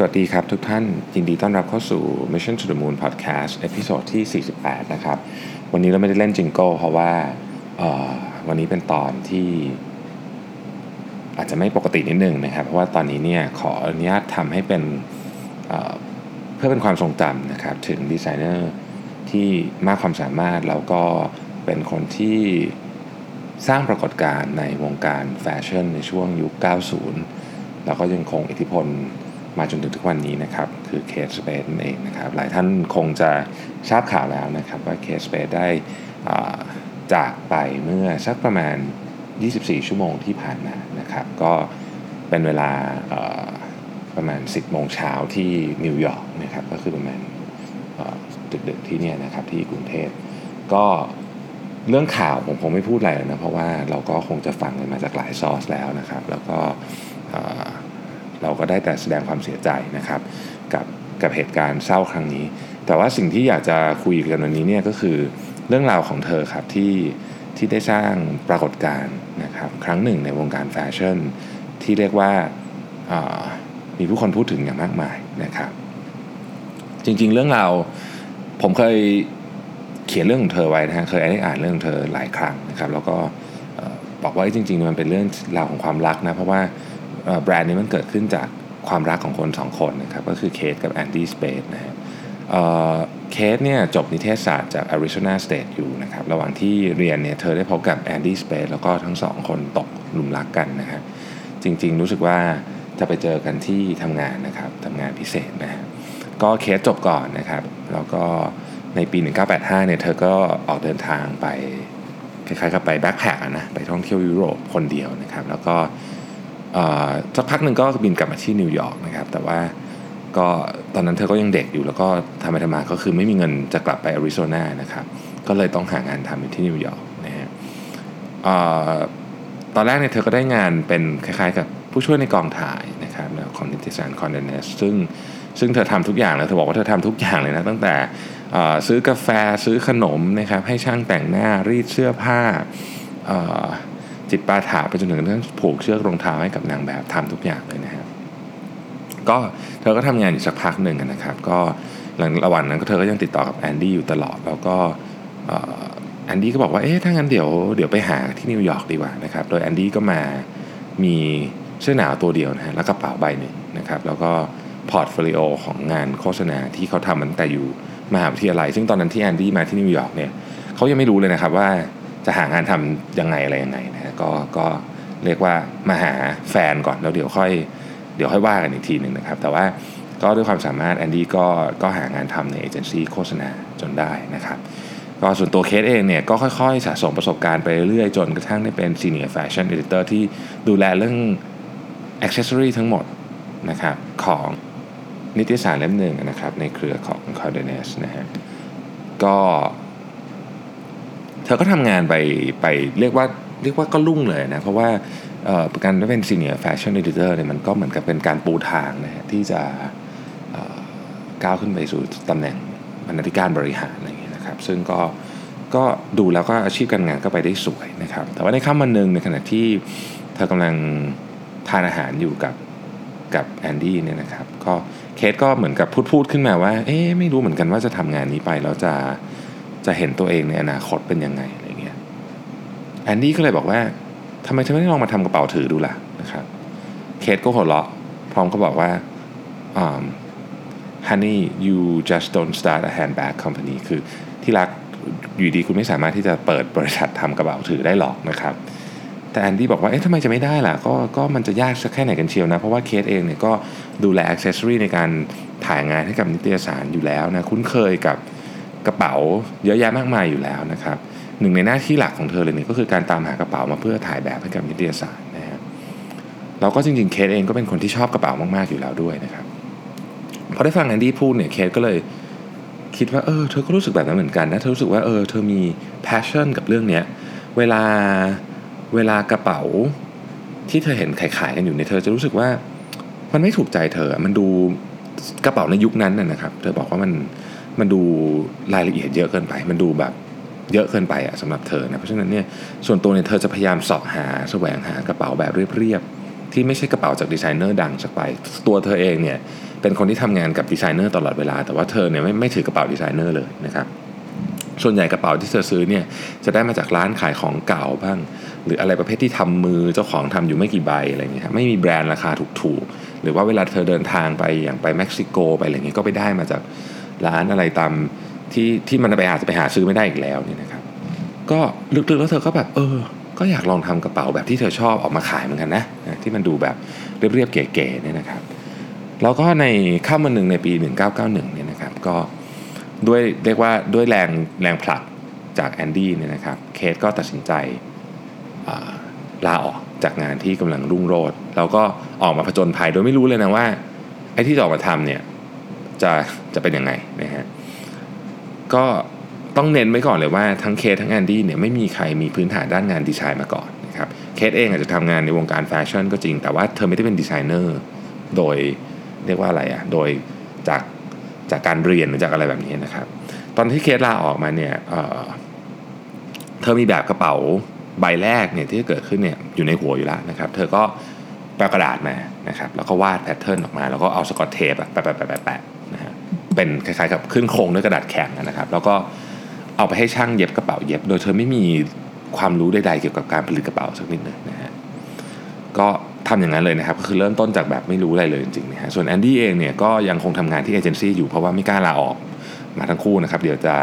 สวัสดีครับทุกท่าน ยินดีต้อนรับเข้าสู่ Mission to the Moon Podcast episode ที่ 48 นะครับ วันนี้เราไม่ได้เล่นจิงโก้เพราะว่าวันนี้เป็นตอนที่ อาจจะไม่ปกตินิดนึงนะครับ เพราะว่าตอนนี้เนี่ยขออนุญาตทำให้เป็นเพื่อเป็นความทรงจำนะครับ ถึงดีไซเนอร์ที่มากความสามารถแล้วก็เป็นคนที่สร้างปรากฏการณ์ในวงการแฟชั่นในช่วงยุค 90 แล้วก็ยังคงอิทธิพล มาจนถึงทุกวันนี้นะครับคือเคสสเปซนั่นเองนะครับหลายท่านคงจะทราบข่าวแล้วนะครับว่าเคสสเปซได้จากไปเมื่อสักประมาณ 24 ชั่วโมงที่ผ่านมานะครับก็เป็นเวลาประมาณ 10 โมงเช้าที่นิวยอร์กนะครับก็คือประมาณดึกๆที่นี่นะครับที่กรุงเทพก็เรื่องข่าวผมคงไม่พูดอะไรนะเพราะว่าเราก็คงจะฟังกันมาจากหลายซอสแล้วนะครับ แล้วก็ เราก็ได้แต่แสดงความเสียใจนะครับกับกับเหตุการณ์เศร้าครั้งนี้ แต่ว่าสิ่งที่อยากจะคุยกันวันนี้เนี่ยก็คือเรื่องราวของเธอครับที่ที่ได้สร้างปรากฏการณ์นะครับครั้งหนึ่งในวงการแฟชั่น ที่เรียกว่ามีผู้คนพูดถึงอย่างมากมายนะครับ จริงๆ เรื่องราวผมเคยเขียนเรื่องของเธอไว้นะฮะเคยได้อ่านเรื่องของเธอหลายครั้งนะครับ แล้วก็บอกว่าจริงๆ มันเป็นเรื่องราวของความรักนะเพราะว่า แบรนด์นี้มันเกิดขึ้นจากความรักของคนสองคนนะครับก็คือเคทกับแอนดี้สเปดนะฮะเคทเนี่ยจบนิเทศศาสตร์จาก Arizona State อยู่นะครับระหว่างที่เรียนเนี่ยเธอได้พบกับแอนดี้สเปดแล้วก็ทั้งสองคนตกหลุมรักกันนะครับจริงๆรู้สึกว่าจะไปเจอกันที่ทำงานนะครับทำงานพิเศษนะฮะก็เคทจบก่อนนะครับ แล้วก็ในปี 1985เนี่ยเธอก็ออกเดินทางไปคล้ายๆกับไป backpack นะไปท่องเที่ยวยุโรปคนเดียวนะครับ แล้วก็ สักพักหนึ่งก็บินกลับมาที่นิวยอร์กนะครับ แต่ว่าก็ตอนนั้นเธอก็ยังเด็กอยู่แล้วก็ทำไปทำมาก็คือไม่มีเงินจะกลับไปอาริโซนานะครับ ก็เลยต้องหางานทำอยู่ที่นิวยอร์กนะฮะตอนแรกเนี่ยเธอก็ได้งานเป็นคล้ายๆกับผู้ช่วยในกองถ่ายนะครับของนิตยสาร Condé Nast ซึ่งซึ่งเธอทำทุกอย่างเลยเธอบอกว่าเธอทำทุกอย่างเลยนะตั้งแต่ซื้อกาแฟซื้อขนมนะครับให้ช่างแต่งหน้ารีดเสื้อผ้า จิปาถะไปจนถึงเรื่องผูกเชือกรองเท้าให้กับนางแบบทำทุกอย่างเลยนะครับก็เธอก็ทำงานอยู่สักพักหนึ่งนะครับ ก็หลังระหว่างนั้นก็เธอก็ยังติดต่อกับแอนดี้อยู่ตลอด แล้วก็แอนดี้ก็บอกว่าเอ๊ะถ้างั้นเดี๋ยวเดี๋ยวไปหาที่นิวยอร์กดีกว่านะครับ โดยแอนดี้ก็มามีเสื้อหนาวตัวเดียวนะฮะแล้วกระเป๋าใบหนึ่งนะครับแล้วก็ portfolio ของงานโฆษณาที่เขาทำตั้งแต่อยู่มหาวิทยาลัย ซึ่งตอนนั้นที่แอนดี้มาที่นิวยอร์กเนี่ยเขายังไม่รู้เลยนะครับว่าจะหางานทำยังไงอะไรยังไงนะ ก็ก็เรียกว่ามาหาแฟนก่อนแล้วเดี๋ยวค่อยเดี๋ยวค่อยว่ากันอีกทีหนึ่งนะครับ แต่ว่าก็ด้วยความสามารถแอนดี้ก็ก็หางานทำในเอเจนซี่โฆษณาจนได้นะครับก็ส่วนตัวเคทเองเนี่ยก็ค่อยๆ สะสมประสบการณ์ไปเรื่อยๆจนกระทั่งได้เป็น senior fashion editor ที่ดูแลเรื่อง accessory ทั้งหมดนะครับของนิตยสารเล่มหนึ่งนะครับในเครือของ c o r d e n e s นะฮะก็ เธอก็ทำงานไปไปเรียกว่า เรียกว่าก็รุ่งเลยนะ เพราะว่าการได้เป็น senior fashion editor เนี่ยมันก็เหมือนกับเป็นการปูทางนะฮะที่จะก้าวขึ้นไปสู่ตำแหน่งบรรณาธิการบริหารอะไรอย่างเงี้ยนะครับ ซึ่งก็ก็ดูแล้วก็อาชีพการงานก็ไปได้สวยนะครับ แต่ว่าในค่ำวันหนึ่งในขณะที่เธอกำลังทานอาหารอยู่กับกับแอนดี้เนี่ยนะครับก็เคทก็เหมือนกับพูดพูดขึ้นมาว่า เอ๊ไม่รู้เหมือนกันว่าจะทำงานนี้ไปแล้วจะจะเห็นตัวเองในอนาคตเป็นยังไง อะไรเงี้ยแอนดี้ก็เลยบอกว่าทำไมเธอไม่ลองมาทำกระเป๋าถือดูล่ะนะครับเคทก็หัวเราะพร้อมก็บอกว่า um, honey you just don't start a handbag company คือที่รักอยู่ดีๆ คุณไม่สามารถที่จะเปิดบริษัททำกระเป๋าถือได้หรอกนะครับ แต่แอนดี้บอกว่าเอ๊ะทำไมจะไม่ได้ล่ะก็ก็มันจะยากสักแค่ไหนกันเชียวนะ เพราะว่าเคทเองเนี่ยก็ดูแล accessory ในการถ่ายงานให้กับนิตยสารอยู่แล้วนะ คุ้นเคยกับกระเป๋าเยอะแยะมากมายอยู่แล้วนะครับ หนึ่งในหน้าที่หลักของเธอเลยนี่ก็คือการตามหากระเป๋ามาเพื่อถ่ายแบบให้กับนิตยสารนะฮะเราก็จริงๆเคสเองก็เป็นคนที่ชอบกระเป๋ามากๆอยู่แล้วด้วยนะครับพอได้ฟังแอนดี้พูดเนี่ยเคสก็เลยคิดว่าเออเธอก็รู้สึกแบบนั้นเหมือนกันนะเธอรู้สึกว่าเออเธอมี passion กับเรื่องเนี้ยเวลาเวลากระเป๋าที่เธอเห็นขายๆกันอยู่เนี่ยเธอจะรู้สึกว่ามันไม่ถูกใจเธอ มันดูกระเป๋าในยุคนั้นนะครับ เธอบอกว่ามันมันดูรายละเอียดเยอะเกินไป มันดูแบบ เยอะเกินไปอะสำหรับเธอนะเพราะฉะนั้นเนี่ยส่วนตัวเนี่ยเธอจะพยายามเสาะหาแสวงหากระเป๋าแบบเรียบๆที่ไม่ใช่กระเป๋าจากดีไซเนอร์ดังๆทั่วไป ตัวเธอเองเนี่ยเป็นคนที่ทำงานกับดีไซเนอร์ตลอดเวลา แต่ว่าเธอเนี่ยไม่ไม่ถือกระเป๋าดีไซเนอร์เลยนะครับส่วนใหญ่กระเป๋าที่เธอซื้อเนี่ยจะได้มาจากร้านขายของเก่าบ้าง หรืออะไรประเภทที่ทำมือเจ้าของทำอยู่ไม่กี่ใบอะไรเงี้ยไม่มีแบรนด์ราคาถูกๆหรือว่าเวลาเธอเดินทางไปอย่างไปเม็กซิโกไปอะไรเงี้ยก็ไปได้มาจากร้านอะไรตาม ที่ที่มันไปอาจจะไปหาซื้อไม่ได้อีกแล้วนี่นะครับ ก็ลึกๆแล้วเธอก็แบบเออ ก็อยากลองทำกระเป๋าแบบที่เธอชอบออกมาขายเหมือนกันนะที่มันดูแบบเรียบๆเก๋ๆเนี่ยนะครับแล้วก็ในค่ำวันหนึ่งในปี 1991เนี่ยนะครับก็ด้วยเรียกว่าด้วยแรงแรงผลักจากแอนดี้เนี่ยนะครับเคทก็ตัดสินใจลาออกจากงานที่กำลังรุ่งโรจน์แล้วก็ออกมาผจญภัยโดยไม่รู้เลยนะว่าไอ้ที่จะออกมาทำเนี่ยจะจะเป็นยังไงนะฮะ ก็ต้องเน้นไว้ก่อนเลยว่าทั้งเคสทั้งแอนดี้เนี่ยไม่มีใครมีพื้นฐานด้านงานดีไซน์มาก่อนนะครับเคสเองอาจจะทำงานในวงการแฟชั่นก็จริง แต่ว่าเธอไม่ได้เป็นดีไซเนอร์โดยเรียกว่าอะไรอะ่ะโดยจากจากการเรียนหรือจากอะไรแบบนี้นะครับ ตอนที่เคสลาออกมาเนี่ยเเธอมีแบบกระเป๋าใบแรกเนี่ยที่เกิดขึ้นเนี่ยอยู่ในหัวอยู่แล้วนะครับ เธอก็แปะกระดาษมานะครับแล้วก็วาด pattern ออกมา แล้วก็เอา Scotch tape แปะแปะแปะแปะนะฮะ เป็นคล้ายๆกับขึ้นโครงด้วยกระดาษแข็งนะครับ แล้วก็เอาไปให้ช่างเย็บกระเป๋าเย็บ โดยเธอไม่มีความรู้ใดๆเกี่ยวกับการผลิตกระเป๋าสักนิดนึงนะฮะก็ทำอย่างนั้นเลยนะครับก็คือเริ่มต้นจากแบบไม่รู้อะไรเลยจริงๆนะฮะส่วนแอนดี้เองเนี่ยก็ยังคงทำงานที่เอเจนซี่อยู่เพราะว่าไม่กล้าลาออกมาทั้งคู่นะครับ เดี๋ยวจะ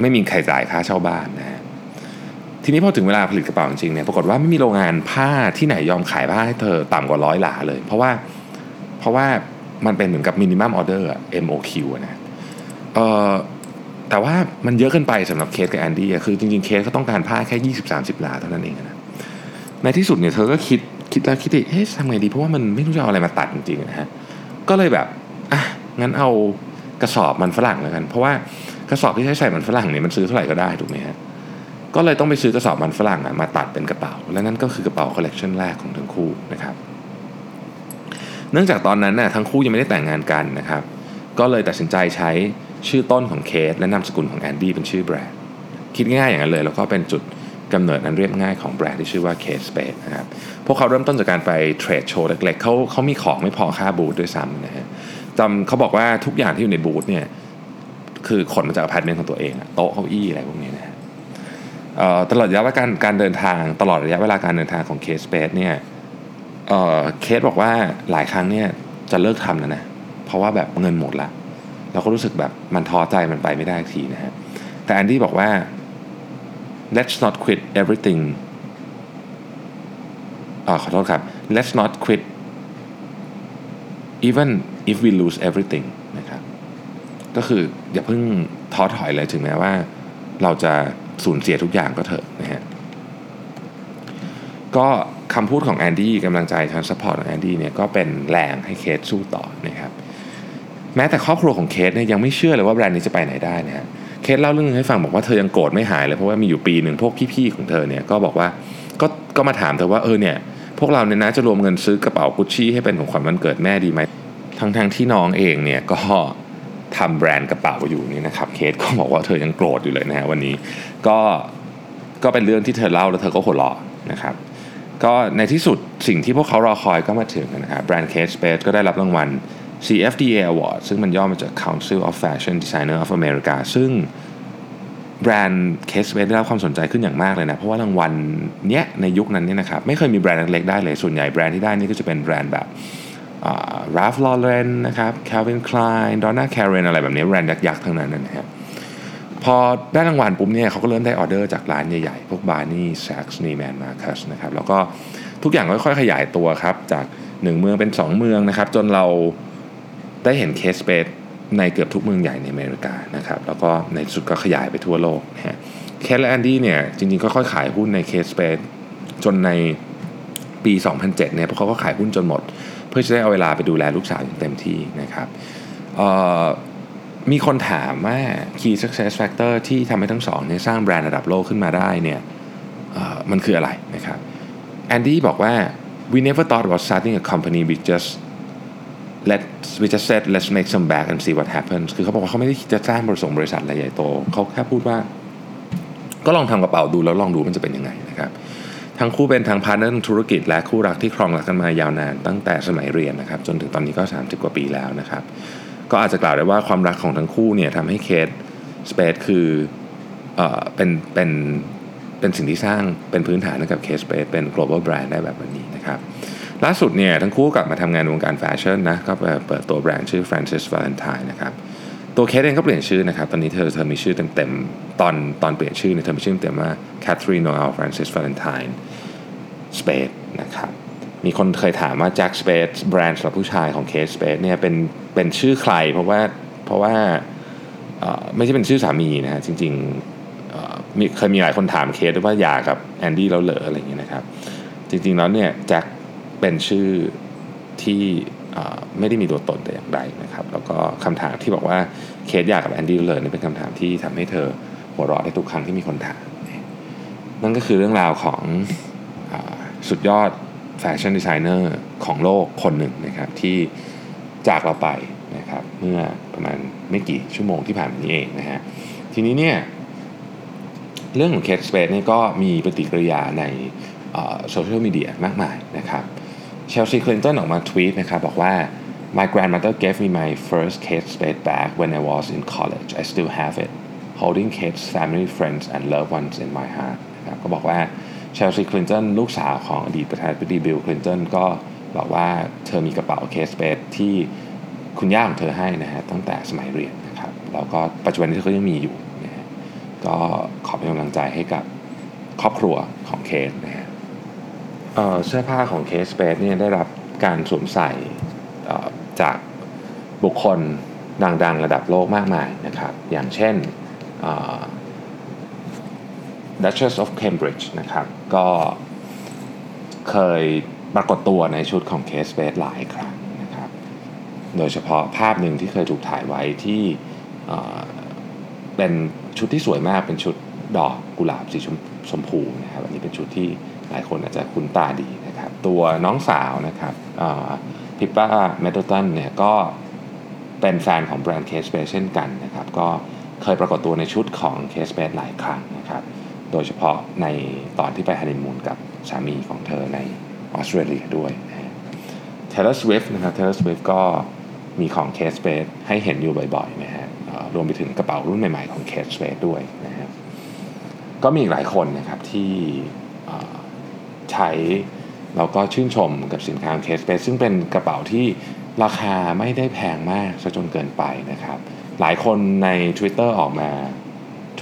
ไม่มีใครจ่ายค่าเช่าบ้านนะฮะทีนี้พอถึงเวลาผลิตกระเป๋าจริงๆเนี่ยปรากฏว่าไม่มีโรงงานผ้าที่ไหนยอมขายผ้าให้เธอต่ำกว่าร้อยหลาเลย เพราะว่าเพราะว่า มันเป็นเหมือนกับมินิมัมออเดอร์ MOQ นะเออแต่ว่ามันเยอะเกินไปสำหรับเคสกับแอนดี้คือจริงๆ เคสก็ต้องการผ้าแค่ 20-30 หลาเท่านั้นเองนะในที่สุดเนี่ยเธอก็คิดคิดแล้วคิดอีกเฮ้ยทำไงดีเพราะว่ามันไม่รู้จะเอาอะไรมาตัดจริงๆนะฮะก็เลยแบบอะงั้นเอากระสอบมันฝรั่งแล้วกัน เพราะว่ากระสอบที่ใช้ใส่มันฝรั่งเนี่ยมันซื้อเท่าไหร่ก็ได้ถูกไหมฮะก็เลยต้องไปซื้อ กระสอบมันฝรั่งอะมาตัดเป็นกระเป๋า และนั่นก็คือกระเป๋าคอลเลกชันแรกของทั้งคู่นะครับ เนื่องจากตอนนั้นน่ะทั้งคู่ยังไม่ได้แต่งงานกันนะครับ ก็เลยตัดสินใจใช้ชื่อต้นของเคทและนามสกุลของแอนดี้เป็นชื่อแบรนด์คิดง่ายอย่างนั้นเลย แล้วก็เป็นจุดกำเนิดนั้นเรียบง่ายของแบรนด์ที่ชื่อว่า Kate Spade นะครับ พวกเขาเริ่มต้นจากการไป trade show เล็กๆเขาเขามีของไม่พอค่าบูธด้วยซ้ำนะฮะจำเขาบอกว่าทุกอย่างที่อยู่ในบูธเนี่ยคือขนมาจากอพาร์ตเมนต์ของตัวเองโต๊ะเก้าอี้อะไรพวกนี้นะฮะตลอดระยะเวลาการการเดินทางตลอดระยะเวลาการเดินทางของ Kate Spade เนี่ย เคทบอกว่าหลายครั้งเนี่ยจะเลิกทำแล้วนะ เพราะว่าแบบเงินหมดละเราก็รู้สึกแบบมันท้อใจมันไปไม่ได้ทีนะฮะ แต่แอนดี้บอกว่า let's not quit everything อ่าขอโทษครับ let's not quit even if we lose everything นะครับ ก็คืออย่าเพิ่งท้อถอยเลยถึงแม้ว่า เราจะสูญเสียทุกอย่างก็เถอะนะฮะ ก็ คำพูดของแอนดี้กำลังใจทาง support ของแอนดี้เนี่ยก็เป็นแรงให้เคทสู้ต่อนะครับแม้แต่ครอบครัวของเคทเนี่ยยังไม่เชื่อเลยว่าแบรนด์นี้จะไปไหนได้นะฮะเคทเล่าเรื่องนึงให้ฟังบอกว่าเธอยังโกรธไม่หายเลยเพราะว่ามีอยู่ปีหนึ่งพวกพี่ๆของเธอเนี่ยก็บอกว่าก็ก็มาถามเธอว่าเออเนี่ยพวกเราเนี่ยนะจะรวมเงินซื้อกระเป๋ากุชชี่ให้เป็นของขวัญวันเกิดแม่ดีไหมทั้งๆที่น้องเองเนี่ยก็ทำแบรนด์กระเป๋าอยู่นี่นะครับเคทก็บอกว่าเธอยังโกรธอยู่เลยนะฮะวันนี้ก็ก็เป็นเรื่องที่เธอเล่าแล้วเธอก็หัวเราะนะครับ ก็ในที่สุดสิ่งที่พวกเขารอคอยก็มาถึงนะครับแบรนด์เคทสเปดก็ได้รับรางวัล CFDA Award ซึ่งมันย่อมาจาก Council of Fashion Designer of America ซึ่งแบรนด์เคทสเปดได้รับความสนใจขึ้นอย่างมากเลยนะ เพราะว่ารางวัลเนี้ยในยุคนั้นเนี่ยนะครับไม่เคยมีแบรนด์เล็กๆได้เลย ส่วนใหญ่แบรนด์ที่ได้นี่ก็จะเป็นแบรนด์แบบ Ralph Lauren นะครับ Calvin Klein Donna Karan อะไรแบบนี้แบรนด์ยักษ์ๆทั้งนั้นนะครับ พอได้รางวัลปุ๊บเนี่ยเขาก็เริ่มได้ออเดอร์จากร้านใหญ่ๆ พวก Barney Saks Neiman Marcus นะครับแล้วก็ทุกอย่างค่อยๆขยายตัวครับ จาก 1 เมืองเป็น 2 เมืองนะครับ จนเราได้เห็นเคสเปซในเกือบทุกเมืองใหญ่ในอเมริกานะครับแล้วก็ในสุดก็ขยายไปทั่วโลกนะฮะเคสและแอนดี้เนี่ยจริงๆค่อยๆขายหุ้นในเคสเปซจนในปี 2007เนี่ยพวกเขาก็ขายหุ้นจนหมด เพื่อจะได้เอาเวลาไปดูแลลูกสาวอย่างเต็มที่นะครับ มีคนถามว่า key success factor ที่ทำให้ทั้งสองเนี่ยสร้างแบรนด์ระดับโลกขึ้นมาได้เนี่ยมันคืออะไรนะครับแอนดี้บอกว่า we never thought about starting a company we just let we just said let's make some bag and see what happens คือเขาบอกว่าเขาไม่ได้จะสร้างบริษัทบริษัทอะไรใหญ่โต เขาแค่พูดว่า ก็ลองทำกระเป๋าดูแล้วลองดูมันจะเป็นยังไงนะครับ ทั้งคู่เป็นทั้ง partner ธุรกิจ และคู่รักที่ครองรักกันมายาวนานตั้งแต่สมัยเรียนนะครับ จนถึงตอนนี้ก็ 30 กว่าปีแล้วนะครับ ก็อาจจะกล่าวได้ว่าความรักของทั้งคู่เนี่ยทำให้เคทสเปดคือเอ่อเป็นเป็นเป็นสิ่งที่สร้างเป็นพื้นฐานให้กับเคสสเปซเป็น global brand ได้แบบนี้นะครับล่าสุดเนี่ยทั้งคู่กลับมาทำงานในวงการแฟชั่นนะก็เปิดตัวแบรนด์ชื่อ Francis Valentine นะครับตัวเคสเองก็เปลี่ยนชื่อนะครับ ตอนนี้เธอเธอมีชื่อเต็มๆ ตอนตอนเปลี่ยนชื่อเนี่ยเธอมีชื่อเต็มว่า Catherine Noel Francis Valentine Spade นะครับ มีคนเคยถามว่า Jack Spade แบรนด์สำหรับผู้ชายของ Kate Spade เนี่ยเป็นเป็นชื่อใครเพราะว่าเพราะว่าไม่ใช่เป็นชื่อสามีนะฮะจริงๆเอ่อมีเคยมีหลายคนถามเคทด้วยว่าหย่ากับแอนดี้แล้วเหรออะไรอย่างเงี้ยนะครับ จริงๆแล้วเนี่ยแจ็คเป็นชื่อที่ไม่ได้มีตัวตนแต่อย่างใดนะครับ แล้วก็คำถามที่บอกว่าเคทหย่ากับแอนดี้เหรอเนี่ยเป็นคำถามที่ทำให้เธอหัวเราะได้ทุกครั้งที่มีคนถามนั่นก็คือเรื่องราวของอสุดยอด แฟชั่นดีไซเนอร์ของโลกคนหนึ่งนะครับที่จากเราไปนะครับเมื่อประมาณไม่กี่ชั่วโมงที่ผ่านมานี้เองนะฮะทีนี้เนี่ยเรื่องของเคสสเปซเนี่ยก็มีปฏิกิริยาในโซเชียลมีเดียมากมายนะครับเชลซีคลินตันออกมาทวีตนะครับบอกว่า my grandmother gave me my first Kate Spade bag when I was in college I still have it holding Kate's family friends and loved ones in my heart นะครับก็บอกว่า เชลซีคลินตันลูกสาวของอดีตประธานาธิบดีบิลคลินตันก็บอกว่าเธอมีกระเป๋าเคสเปดที่คุณย่าของเธอให้นะฮะตั้งแต่สมัยเรียนนะครับแล้วก็ปัจจุบันนี้เธอก็ยังมีอยู่นะฮะก็ขอเป็นกำลังใจให้กับครอบครัวของเคสนะฮะเสื้อผ้าของเคสเปซเนี่ยได้รับการสวมใส่จากบุคคลดังๆ ระดับโลกมากมายนะครับ อย่างเช่น Duchess of Cambridge นะครับ ก็เคยปรากฏตัวในชุดของเคทสเปดหลายครั้งนะครับ โดยเฉพาะภาพหนึ่งที่เคยถูกถ่ายไว้ที่เป็นชุดที่สวยมากเป็นชุดดอกกุหลาบสีชมชมพูนะครับอันนี้เป็นชุดที่หลายคนอาจจะคุ้นตาดีนะครับ ตัวน้องสาวนะครับพิปป้ามิดเดิลตันเนี่ยก็เป็นแฟนของแบรนด์เคทสเปดเช่นกันนะครับ ก็เคยปรากฏตัวในชุดของเคสเปหลายครั้งนะครับ ดยเฉพาะในตอนที่ไปฮันนีมูนกับสามีของเธอในออสเตรเลียด้วยนะฮะ Taylor Swift นะครับ Taylor Swift ก็มีของ Kate Spade ให้เห็นอยู่บ่อยๆนะฮะรวมไปถึงกระเป๋ารุ่นใหม่ๆของ Kate Spade ด้วยนะฮะก็มีอีกหลายคนนะครับที่ใช้แล้วก็ชื่นชมกับสินค้าของ Kate Spade ซึ่งเป็นกระเป๋าที่ราคาไม่ได้แพงมากซะจนเกินไปนะครับ หลายคนใน Twitter ออกมา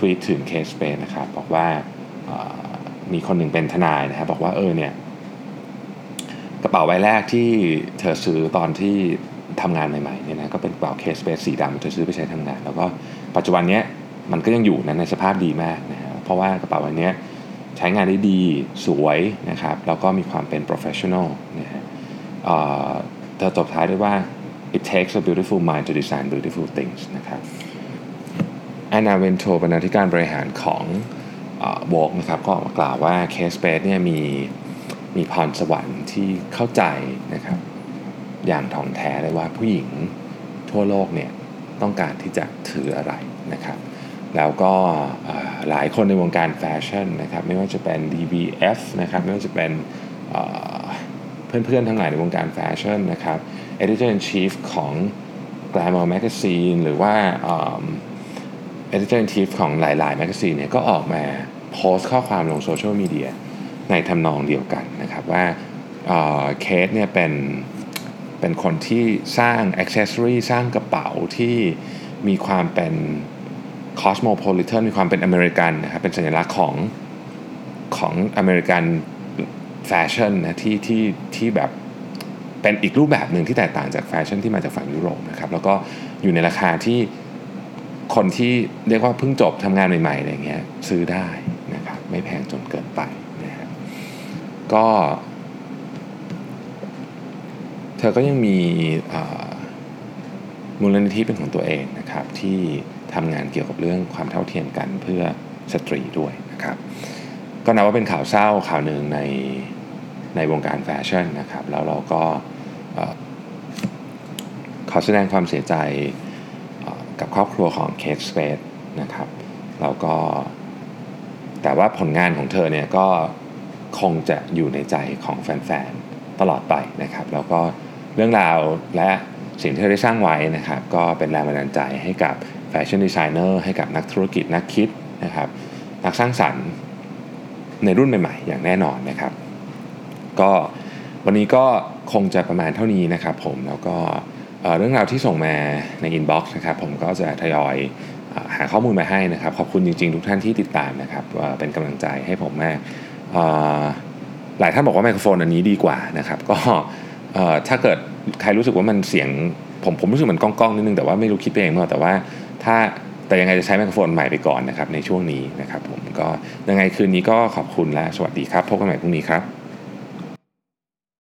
วีตถึง Kate Spade นะครับบอกว่ามีคนหนึ่งเป็นทนายนะครับบอกว่าเออเนี่ยกระเป๋าใบแรกที่เธอซื้อตอนที่ทำงานใหม่ๆเนี่ยนะก็เป็นกระเป๋าเคสเปซสีดำเธอซื้อไปใช้ทำงาน แล้วก็ปัจจุบันเนี้ยมันก็ยังอยู่นะในสภาพดีมากนะฮะเพราะว่ากระเป๋าใบนี้ใช้งานได้ดีสวยนะครับแล้วก็มีความเป็น professional นะฮะเธอตบท้ายด้วยว่า it takes a beautiful mind to design beautiful things นะครับ แอนนาเวนโทบรรณาธิการบริหารของโวกนะครับก็ออกมากล่าวว่าเคสเปซเนี่ยมีมีพรสวรรค์ที่เข้าใจนะครับอย่างถ่องแท้เลยว่าผู้หญิงทั่วโลกเนี่ยต้องการที่จะถืออะไรนะครับ แล้วก็หลายคนในวงการแฟชั่นนะครับไม่ว่าจะเป็น DVF นะครับไม่ว่าจะเป็นเพื่อนๆทั้งหลายในวงการแฟชั่นนะครับ Editor in Chief ของ Glamour Magazine หรือว่า editor in chief ของหลายๆ magazine เนี่ยก็ออกมาโพสต์ข้อความลงโซเชียลมีเดียในทำนองเดียวกันนะครับว่าเคทเนี่ยเป็นเป็นคนที่สร้างอ c เซสซอรีสร้างกระเป๋าที่มีความเป็น cosmopolitan มีความเป็นอเมริกันนะครับเป็นสัญลักษณ์ของของอเมริกันแฟชั่นนะที่ที่ที่แบบเป็นอีกรูปแบบหนึ่งที่แตกต่างจากแฟชั่นที่มาจากฝั่งยุโรปนะครับแล้วก็อยู่ในราคาที่ คนที่เรียกว่าเพิ่งจบทำงานใหม่ๆอะไรเงี้ยซื้อได้นะครับไม่แพงจนเกินไปนะฮะก็ เธอก็ยังมีมูลนิธิเป็นของตัวเองนะครับที่ทำงานเกี่ยวกับเรื่องความเท่าเทียมกันเพื่อสตรีด้วยนะครับก็นับว่าเป็นข่าวเศร้าข่าวหนึ่งในในวงการแฟชั่นนะครับแล้วเราก็ขอแสดงความเสียใจ กับครอบครัวของเคทสเปดนะครับแล้วก็แต่ว่าผลงานของเธอเนี่ยก็คงจะอยู่ในใจของแฟนๆ ตลอดไปนะครับ แล้วก็เรื่องราวและสิ่งที่เธอได้สร้างไว้นะครับ ก็เป็นแรงบันดาลใจให้กับแฟชั่นดีไซเนอร์ให้กับนักธุรกิจนักคิดนะครับ นักสร้างสรรค์ในรุ่นใหม่ๆ อย่างแน่นอนนะครับ ก็วันนี้ก็คงจะประมาณเท่านี้นะครับผมแล้วก็ เรื่องราวที่ส่งมาใน inbox นะครับผมก็จะทยอยหาข้อมูลมาให้นะครับ ขอบคุณจริงๆ ทุกท่านที่ติดตามนะครับเป็นกำลังใจให้ผมมากหลายท่านบอกว่าไมโครโฟนอันนี้ดีกว่านะครับ ก็ถ้าเกิดใครรู้สึกว่ามันเสียง ผมผมรู้สึกเหมือนก้องๆนิดนึงแต่ว่าไม่รู้คิดไปเองเมื่อแต่ว่าถ้าแต่ยังไงจะใช้ไมโครโฟนใหม่ไปก่อนนะครับในช่วงนี้นะครับ ผมก็ยังไงคืนนี้ก็ขอบคุณและสวัสดีครับพบกันใหม่พรุ่งนี้ครับ